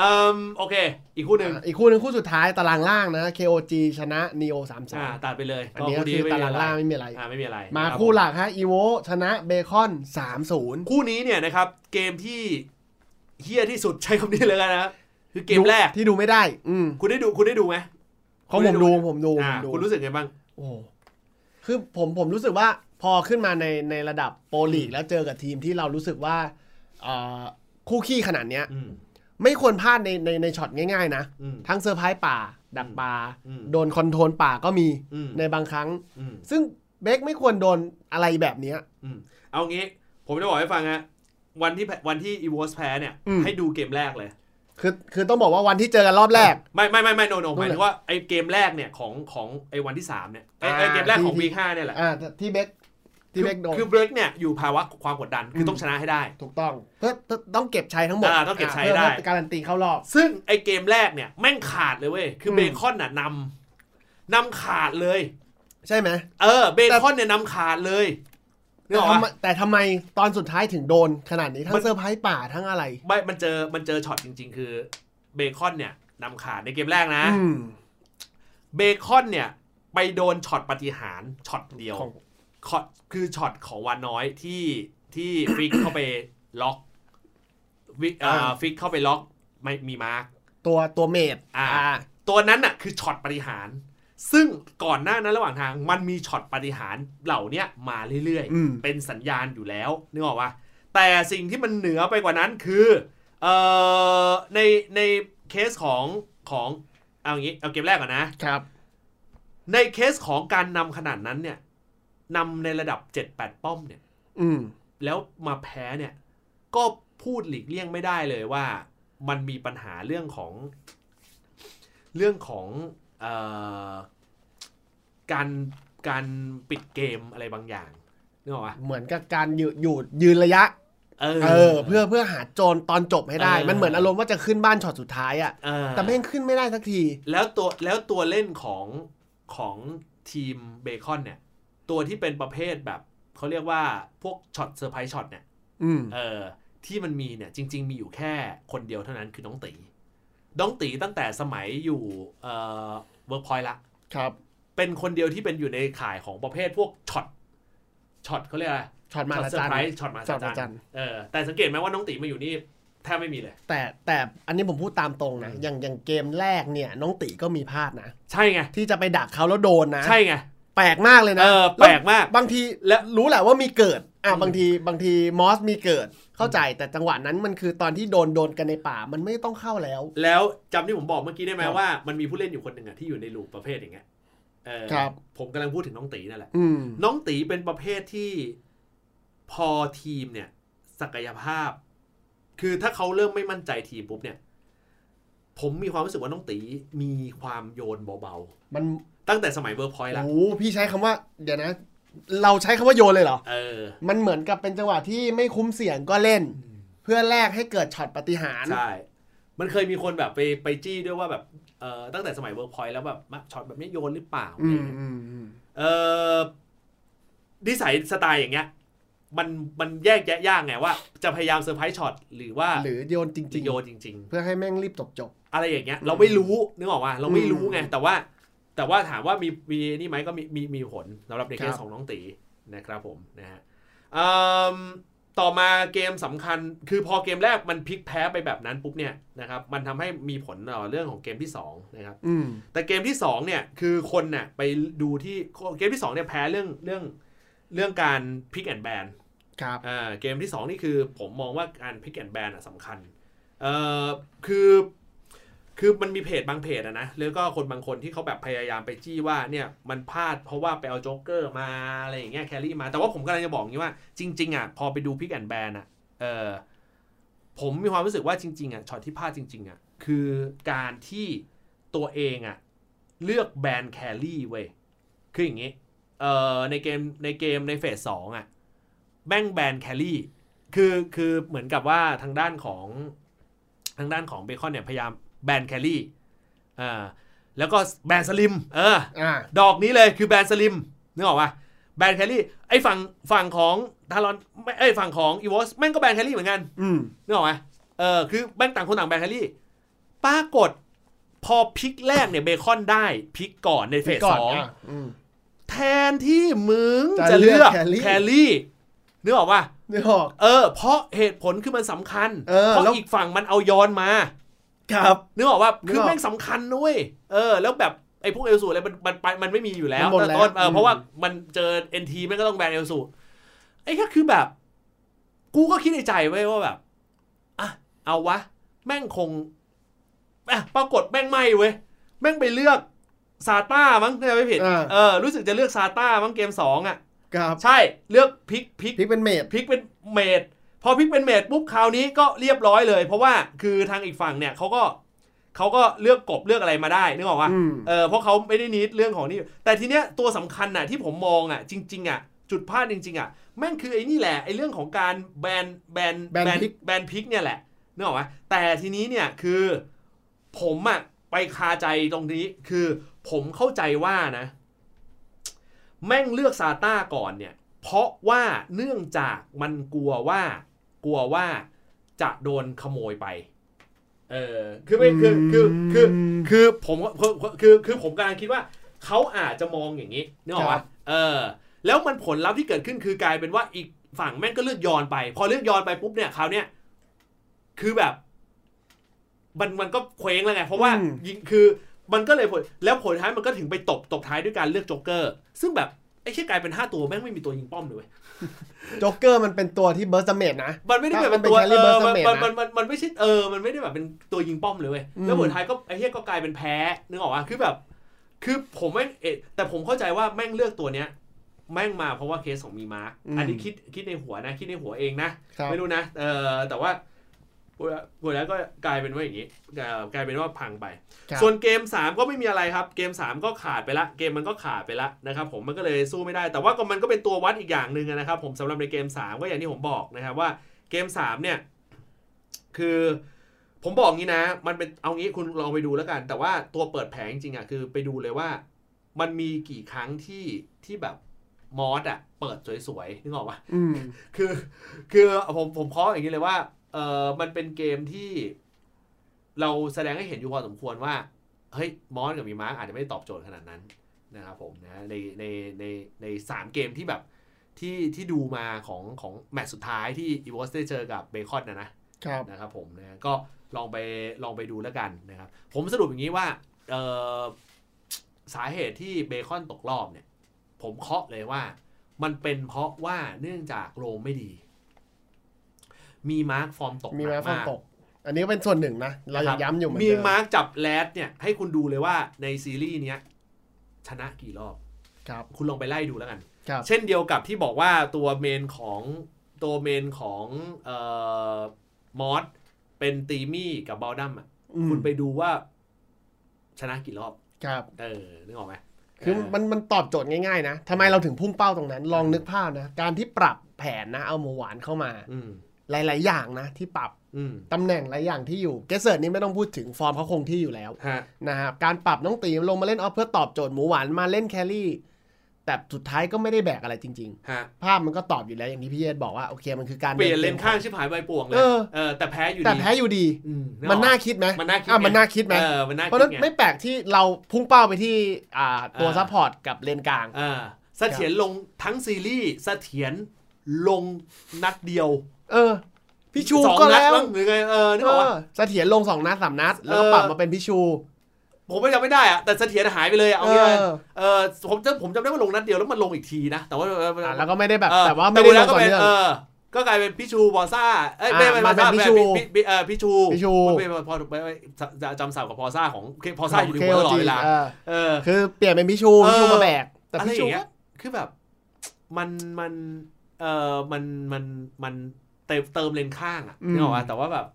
อืมโอเค อีกคู่หนึ่งอะอีกคู่หนึ่งคู่สุดท้ายตารางล่างนะ KOG ชนะ Neo 3อ่า2ตัดไปเลย อันนี้ก็คู่คือไม่ตามีรางอะไรล่างไม่มีอะไรอ่าไม่มีอะไร มารับคู่ผหลักฮะ EVO ชนะเบคอน3-0 คู่นี้เนี่ยนะครับ เกมที่เฮี้ยที่สุดใช้คำนี้เลยกันนะ คือเกมแรกที่ดูไม่ได้ อืมคุณได้ดูคุณได้ดูไหมของผมดูผมดูผอ่ามดูคุณรู้สึกไงบ้างโอ้คือผมผมรู้สึกว่าพอขึ้นมาในในระดับโปรลีกแล้วเจอกับทีมที่เรารู้สึกว่าเอ่อคู่ขี้ขนาดเนี้ยอืมไม่ควรพลาดในในในช็อตง่ายๆนะอืมทั้งเซอร์ไพรส์ป่า ดักป่าอืมโดน control ป่าก็มีอืมในบางครั้งอืมซึ่งเบคไม่ควรโดนอะไรแบบเนี้ยอืมเอางี้ ผมจะบอกให้ฟังฮะวันที่แพ้วันที่ EVOS แพ้เนี่ยอืมให้ดูเกมแรกเลย คือคือต้องบอกว่าวันที่เจอกันรอบแรก ไม่ไม่ไม่ไม่ no no ดูหมายเลยถึงว่าไอ้เกมแรกเนี่ยของของไอ้วันที่สามเนี่ยไอ้ไอ้อ่าเกมแรกของที่วีห้าเนี่ยแหละอ่าที่เบคที่เบคโดนคือเบคเนี่ยอยู่ภาวะความกดดันคืออมต้องชนะให้ได้ ถูกต้องเพื่อเพื่อต้องเก็บชัยทั้งหมดอ่าต้องเก็บชัยพื่ได้พื่อการันตีเข้ารอบ ซึ่งไอ้เกมแรกเนี่ยแม่งขาดเลยเว้ยคืออมเบคอนน่ะนำนำขาดเลย ใช่ไหมเออเบคอนเนี่ยนำขาดเลยนึก แต่ออกทำไมปะแต่ทำไมตอนสุดท้ายถึงโดนขนาดนี้ทั้มังนเซอร์ไพรส์ป่าทั้งอะไร ไม่ มันเจอ มันเจอช็อตจริง ๆ คือเบคอนเนี่ยนำขาดในเกมแรกนะอืมเบคอนเนี่ย ไปโดนช็อตปฏิหารย์ช็อตเดียวของขอคือช็อตของวานน้อยที่ที่ flick เข้าไปล็อกวิเอ่อ flick เข้าไปล็อกไม่มีมาร์กตัวตัว mage อ่า ตัวนั้นน่ะ คือช็อตปฏิหารย์ ซึ่งก่อนหน้านั้นระหว่างทางมันมีช็อตปฏิหารย์เหล่าเนี้ยมาเรื่อยอืม ๆ เป็นสัญญาณอยู่แล้วนึกออกปะแต่สิ่งที่มันเหนือไปกว่านั้นคือเอ่อในในเคสของของเอาอย่างงี้เอาเกมแรกก่อนนะ ครับ ในเคสของการนำขนาดนั้นเนี่ยนำในระดับ 7-8 ป้อมเนี่ย อืม แล้วมาแพ้เนี่ย ก็พูดหลีกเลี่ยงไม่ได้เลยว่า มันมีปัญหาเรื่องของ เรื่องของเออ การการปิดเกมอะไรบางอย่างนึกออกปะเหมือนกับการอยู่อยู่ยืนระยะเออเออเพื่อเพื่อหาโจรตอนจบให้ได้เออมันเหมือนอารมณ์ว่าจะขึ้นบ้านช็อตสุดท้ายอะเออแต่แม่งขึ้นไม่ได้สักที แล้วตัวแล้วตัวเล่นของของทีมเบคอนเนี่ย ตัวที่เป็นประเภทแบบเขาเรียกว่าพวกช็อตเซอร์ไพรส์ช็อตเนี่ยอืมเออ ที่มันมีเนี่ยจริง ๆ มีอยู่แค่คนเดียวเท่านั้นคือน้องตีน้องตีตั้งแต่สมัยอยู่เอ่อเวิร์กพอยต์ละครับ เป็นคนเดียวที่เป็นอยู่ในข่ายของประเภทพวกช็อตช็อตเขาเรียกอะไรช็อตมาช็อตละเซอจัร์นไพรส์ช็อตมาช็อตจัมาจันนเออแต่สังเกตไหมว่าน้องตีมาอยู่นี่แทบไม่มีเลย แต่แต่อันนี้ผมพูดตามตรงนะอืมอย่างอย่างเกมแรกเนี่ย น้องตีก็มีพลาดนะ ใช่ไง ที่จะไปดักเขาแล้วโดนนะ ใช่ไง แปลกมากเลยเอนะอแปลกมากบางทีและรู้แหละว่ามีเกิดอะบางทีบางทีมอสมีเกิดเข้าใจแต่จังหวะนั้นมันคือตอนที่โดนโดนกันในป่ามันไม่ต้องเข้าแล้ว แล้วจำที่ผมบอกเมื่อกี้ได้ไหมครับว่ามันมีผู้เล่นอยู่คนหนึ่งอะที่อยู่ในลูปประเภทอย่างเงี้ยเออ ครับ ผมกำลังพูดถึงน้องตีนั่นแหละอืมน้องตีเป็นประเภทที่พอทีมเนี่ย ศักยภาพ คือถ้าเขาเริ่มไม่มั่นใจทีมปุ๊บเนี่ย ผมมีความรู้สึกว่าน้องตีมีความโยนเบามันๆตั้งแต่สมัยเวิร์พอยต์ละโอ้พี่ใช้คำว่า เดี๋ยวนะ เราใช้คำว่าโยนเลยเหรอเออ มันเหมือนกับเป็นจังหวะที่ไม่คุ้มเสี่ยงก็เล่น เพื่อแลกให้เกิดช็อตปาฏิหารย์ใช่มันเคยมีคนแบบไปไปจี้ด้วยว่าแบบ เออตั้งแต่สมัยเวิร์พอยต์แล้วแบบมาช็อตแบบนี้โยนหรือเปล่าอือะไรมเงี้ยอืมอืมเออนิสัยสไตล์อย่างเงี้ย มันมันแยกแยะยากไงว่า จะพยายาม surprise shot หรือว่าหรือโยนจจะริงโยนจริงๆเพื่อให้แม่งรีบจบจบ ๆ อะไรอย่างเงี้ย เราไม่รู้นึกออกว่าเราไม่รู้ไงอืมแต่ว่า แต่ว่าถามว่ามีมีนี่ไหมก็มีมีมีผลสำหรับในเคสครับ ของน้องตีนะครับผมนะฮะเอิ่ม ต่อมาเกมสำคัญ คือพอเกมแรกมันพลิกแพ้ไปแบบนั้นปุ๊บเนี่ยนะครับมันทำให้มีผลต่อเรื่องของเกมที่สองนะครับอืมแต่เกมที่สองเนี่ยคือคนเนี่ยไปดูที่เกมที่สองเนี่ยแพ้เรื่องเรื่องเรื่องการพิกแอนแบนครับอ่าเกมที่สองนี่คือผมมองว่าการพิกแอนแบนอะสำคัญเอ่อคือ คือมันมีเพจบางเพจอะนะแล้วก็คนบางคนที่เขาแบบพยายามไปจี้ว่าเนี่ยมันพลาดเพราะว่าไปเอาโจ๊กเกอร์มาอะไรอย่างเงี้ย carry มาแต่ว่าผมกำลังจะบอกอย่างนี้ว่าจริง ๆอะพอไปดู pick and ban อะเออผมมีความรู้สึกว่าจริง ๆอะช็อตที่พลาดจริง ๆอะคือการที่ตัวเองอะเลือกแบน carry เว้ยคืออย่างงี้เอ่อในเกมในเกมในเฟสสองอะแม่งแบน carry คือคือเหมือนกับว่าทางด้านของทางด้านของเบคอนเนี่ยพยายาม แบน carry อ่าแล้วก็แบนสลิมเอออ่าดอกนี้เลยคือแบนสลิมนึกออกปะแบน carry ไอ้ฝั่งฝั่งของทารอนไม่ไอ้ฝั่งของอีวอสแม่งก็แบน carry เหมือนกันอืมนึกออกไหมเออคือแม่งต่างคนต่างแบน carry ปรากฏพอ pick แรกเนี่ยเบคอนได้ pick ก่อนในเฟสก่อนสองอะอืมแทนที่มึงจะจะเลือกเลือก carry carry นึกออกป่ะนึกออกเออเพราะเหตุผลคือมันสำคัญเออเพราะแล้วอีกฝั่งมันเอาย้อนมา ครับนึกออกว่านึกออกคือแม่งสำคัญนุ้ยเออ แล้วแบบไอ้พวกเอลสูอะไรมันมันไปมันไม่มีอยู่แล้วมันหมดแล้วต้นเอออืมเพราะว่ามันเจอเอ็นทีแม่งก็ต้องแบนเอลสูไอ้ก็คือแบบ กูก็คิดในใจไว้ว่าแบบอะเอาวะ แม่งคงอะปรากฏแม่งไม่เว้ยแม่งไปเลือกซาต้ามั้งถ้าจำไม่ผิดอ่าเออรู้สึกจะเลือกซาต้ามั้งเกมสองอะครับใช่เลือก pick pick pick เป็น mage pick เป็นเมด พอพลิกเป็นเมดปุ๊บคราวนี้ก็เรียบร้อยเลย เพราะว่าคือทางอีกฝั่งเนี่ยเขาก็เขาก็เลือกกบเลือกอะไรมาได้นึกออกปะอืมเออเพราะเขาไม่ได้นิดเรื่องของนี่แต่ทีเนี้ยตัวสำคัญน่ะที่ผมมองอะจริง ๆอะจุดพลาดจริง ๆอะแม่งคือไอ้นี่แหละไอ้เรื่องของการแบนแบนแบนพลิกแบนพลิกเนี่ยแหละนึกออกปะแต่ทีนี้เนี่ยคือผมอะไปคาใจตรงนี้คือผมเข้าใจว่านะ แม่งเลือกซาต้าก่อนเนี่ย เพราะว่าเนื่องจากมันกลัวว่า กลัวว่าจะโดนขโมยไป เออคือไม่คือคือคือคือผมคือคือคือผมกำลังคิดว่าเขาอาจจะมองอย่างนี้นึกออกครัปะบเออ แล้วมันผลลัพธ์ที่เกิดขึ้นคือกลายเป็นว่าอีกฝั่งแม่งก็เลือกยอนไป พอเลือกยอนไปปุ๊บเนี่ยคราวเนี้ยคือแบบ มันมันก็เคว้งแล้วไงเพราะว่าอืมยิงคือมันก็เลยผลแล้วผลท้ายมันก็ถึงไปตบตบท้ายด้วยการเลือกโจ๊กเกอร์ ซึ่งแบบไอ้แค่กลายเป็นห้าตัวแม่งไม่มีตัวยิงป้อมเลย เว้ยโจ๊กเกอร์มันเป็นตัวที่ burst damage นะ มันไม่ได้แบบมันเป็นนเป็นตัว Carry เออ Burst มัน Damage มันนะมันมันมันไม่ใช่เออ มันไม่ได้แบบเป็นตัวยิงป้อมเลยเว้ยอืมแล้วผลท้ายก็ไอ้เหี้ยก็กลายเป็นแพ้ นึกออกว่าคือแบบ คือผมแม่งเอะแต่ผมเข้าใจว่าแม่งเลือกตัวเนี้ย แม่งมาเพราะว่าเคสของมีมาร์คอันนี้คิดคิดในหัวนะ คิดในหัวเองนะครับไม่รู้นะ เออแต่ว่า ผลแล้วก็กลายเป็นว่าอย่างนี้เอ่อกลายเป็นว่าพังไปครับส่วนเกม 3 ก็ไม่มีอะไรครับ เกม 3 ก็ขาดไปละ เกมมันก็ขาดไปละนะครับผมมันก็เลยสู้ไม่ได้ แต่ว่าก็มันก็เป็นตัววัดอีกอย่างหนึ่งนะครับผมสำหรับในเกม 3 ก็อย่างที่ผมบอกนะครับว่าเกม 3 เนี่ย คือผมบอกงี้นะ มันเป็นเอางี้คุณลองไปดูแล้วกัน แต่ว่าตัวเปิดแผงจริงๆอะคือไปดูเลยว่า มันมีกี่ครั้งที่ที่แบบมอสอะเปิดสวยๆนึกออกปะอืมคือ คือผมผมเคาะอย่างนี้เลยว่า เออมันเป็นเกมที่เราแสดงให้เห็นอยู่พอสมควรว่า เฮ้ย มอสกับมีมาร์กอาจจะไม่ได้ตอบโจทย์ขนาดนั้นนะครับผมนะในในในในสามเกมที่แบบที่ที่ดูมาของของแมตช์สุดท้ายที่อีวอสได้เจอกับเบคอนนะนะครับนะครับผมนะก็ลองไปลองไปดูแล้วกันนะครับ ผมสรุปอย่างนี้ว่าเอ่อสาเหตุที่เบคอนตกรอบเนี่ย ผมเคาะเลยว่า มันเป็นเพราะว่าเนื่องจาก roam ไม่ดี มีมาร์คฟอร์มตกมีหแม้นักฝนมากตก อันนี้ก็เป็นส่วนหนึ่งนะ เรายังย้ำอยู่เหมือนเดิมมีมาร์คจับแรดเนี่ยให้คุณดูเลยว่าในซีรีส์เนี้ยชนะกี่รอบครับคุณลองไปไล่ดูแล้วกันครับเช่นเดียวกับที่บอกว่าตัว main ของตัว main ของเอ่อมอสเป็นตีมี่กับบอลดัมอะอืมคุณไปดูว่า ชนะกี่รอบ ครับ เออ นึกออกไหมคือมันมันตอบโจทย์ง่ายๆนะทำไมเราถึงพุ่งเป้าตรงนั้น ลองนึกภาพนะ การที่ปรับแผนนะ เอาหมูหวานเข้ามาอืม หลาย ๆ อย่างนะที่ปรับอืมตำแหน่งหลายอย่างที่อยู่เกสเซิร์นี่ไม่ต้องพูดถึงฟอร์มเขาคงที่อยู่แล้วฮะนะครับการปรับน้องตีมลงมาเล่นออฟเพื่อตอบโจทย์หมูหวานมาเล่นแครี่แต่สุดท้ายก็ไม่ได้แบกอะไรจริงฮะๆภาพมันก็ตอบอยู่แล้วอย่างที่พี่เยศบอกว่าโอเคมันคือการเปลี่ยนดิเลนกมข้างชิบหายใบป่วงเลยเออเออแต่แพ้อยู่แต่ดีแพ้อยู่ดีอืมกออกมันน่าคิดไหมมันน่าคิดอะไงมันน่าคิดไหมเออมันน่าเพคิราะดฉะนั้นไงไม่แปลกที่เราพุ่งเป้าไปที่อ่าตัวอ่าซัพพอร์ตกับเลนกลางอ่าเสถียรลงทั้งซีรีส์เสถียรลงนัดเดียว เออพี่ชูสองก็นัดแล้วบ้างหรือไงเออนึกเอออกอว่าเสถียรลงสองนัดสามนัด แล้วก็เออปรับมาเป็นพี่ชู ผมไม่จำไม่ได้อะแต่เสถียรหายไปเลยอะเอาเองี้อเออผมจำผมจำได้ว่าลงนัดเดียวแล้วมันลงอีกทีนะแต่ว่าอะแล้วก็ไม่ได้แบบเออแต่ว่าไม่ได้ลแล้วงก็ต่อเป็นเนื่อง เออ ก็กลายเป็นพี่ชูบอซ่าเอ้ยอะไม่ไม่มาเป็นบอซ่พี่ชูพี่พี่เออพี่ชูพี่ชูไม่ไม่พอพอจะจำศัพท์กับพอซ่าของพอซ่าอยู่ในเคหัวโอตลอดจีเวลาเออ เออ คือเปลี่ยนเป็นพี่ชูเออพี่ชูมาแบก แต่อะไรพี่อชูย่างเงี้ยคือแบบ มัน มัน เออมัน มัน มัน เติมเติมเลนข้างอะนึกออกป่ะแต่ว่าแบบ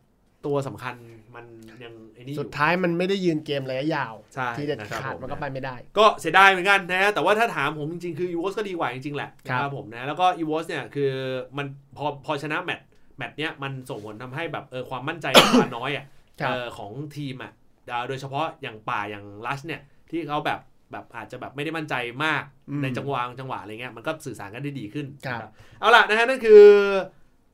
ตัวสำคัญมันยังไอ้นี่อสุดยู่ท้ายมันไม่ได้ยืนเกมระยะยาวใช่ที่เด็ดนะครับขาดผมมันก็ไปไม่ได้ ก็เสียดายเหมือนกันนะ แต่ว่าถ้าถามผมจริงๆ คืออีวอสก็ดีกว่าจริงๆ แหละครับนะครับผมนะ แล้วก็อีวอสเนี่ยคือมันพอพอชนะแมตช์แมตช์เนี้ยมันส่งผลทำให้แบบเออความมั่นใจมาน้อยอะครับเออของทีมอะอ่าโดยเฉพาะอย่างป่าอย่างลัชเนี่ยที่เขาแบบแบบอาจจะแบบไม่ได้มั่นใจมากอืมในจังหวะจังหวะอะไรเงี้ยมันก็สื่อสารกันได้ดีขึ้นครับนะเอาล่ะนะฮะนั่นคือ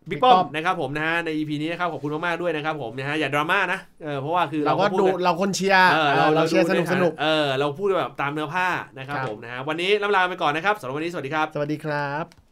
บิ๊ก Big ป้อม Pom นะครับผมนะฮะใน EP นี้นะครับขอบคุณมากๆด้วยนะครับผมนะฮะอย่าดราม่านะเออเพราะว่าคือเราก็พูดูกันเราคนเชียร์เออเออเราเชียร์สนุกใฐสนุกเออเราพูดแบบตามเนื้อผ้านะครับครับผมนะฮะวันนี้ลำลาไปก่อนนะครับสำหรับวันนี้สวัสดีครับ สวัสดีครับ